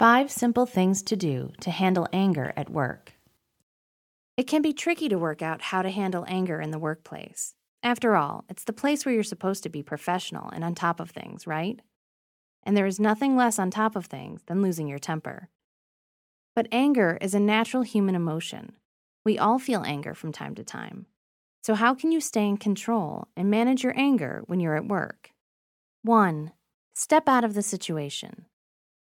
Five simple things to do to handle anger at work. It can be tricky to work out how to handle anger in the workplace. After all, it's the place where you're supposed to be professional and on top of things, right? And there is nothing less on top of things than losing your temper. But anger is a natural human emotion. We all feel anger from time to time. So, how can you stay in control and manage your anger when you're at work? 1. Step out of the situation.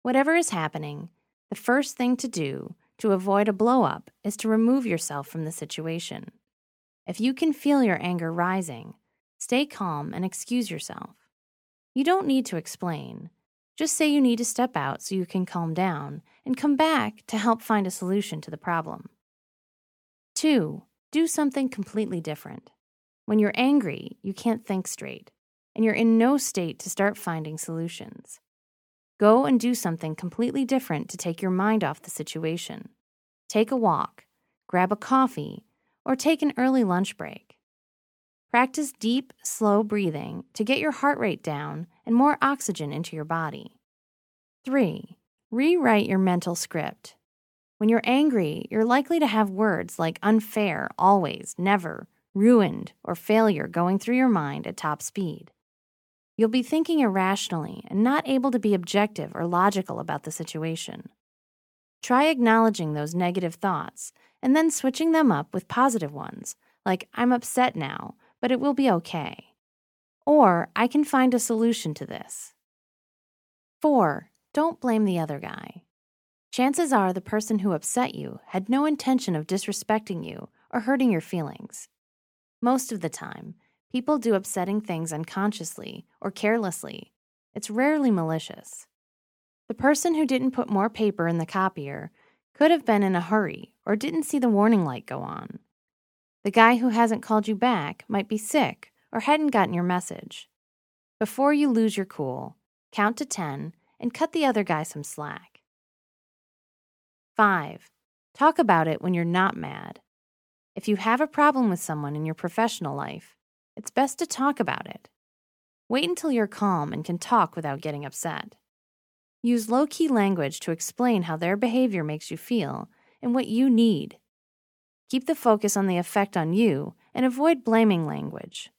Whatever is happening, the first thing to do to avoid a blowup is to remove yourself from the situation. If you can feel your anger rising, stay calm and excuse yourself. You don't need to explain. Just say you need to step out so you can calm down and come back to help find a solution to the problem. 2. Do something completely different. When you're angry, you can't think straight, and you're in no state to start finding solutions. Go and do something completely different to take your mind off the situation. Take a walk, grab a coffee, or take an early lunch break. Practice deep, slow breathing to get your heart rate down and more oxygen into your body. 3. Rewrite your mental script. When you're angry, you're likely to have words like unfair, always, never, ruined, or failure going through your mind at top speed. You'll be thinking irrationally and not able to be objective or logical about the situation. Try acknowledging those negative thoughts and then switching them up with positive ones, like, I'm upset now, but it will be okay. Or, I can find a solution to this. 4. Don't blame the other guy. Chances are the person who upset you had no intention of disrespecting you or hurting your feelings. Most of the time, People do upsetting things unconsciously or carelessly. It's rarely malicious. The person who didn't put more paper in the copier could have been in a hurry or didn't see the warning light go on. The guy who hasn't called you back might be sick or hadn't gotten your message. Before you lose your cool, count to 10 and cut the other guy some slack. 5. Talk about it when you're not mad. If you have a problem with someone in your professional life, it's best to talk about it. Wait until you're calm and can talk without getting upset. Use low key language to explain how their behavior makes you feel and what you need. Keep the focus on the effect on you and avoid blaming language.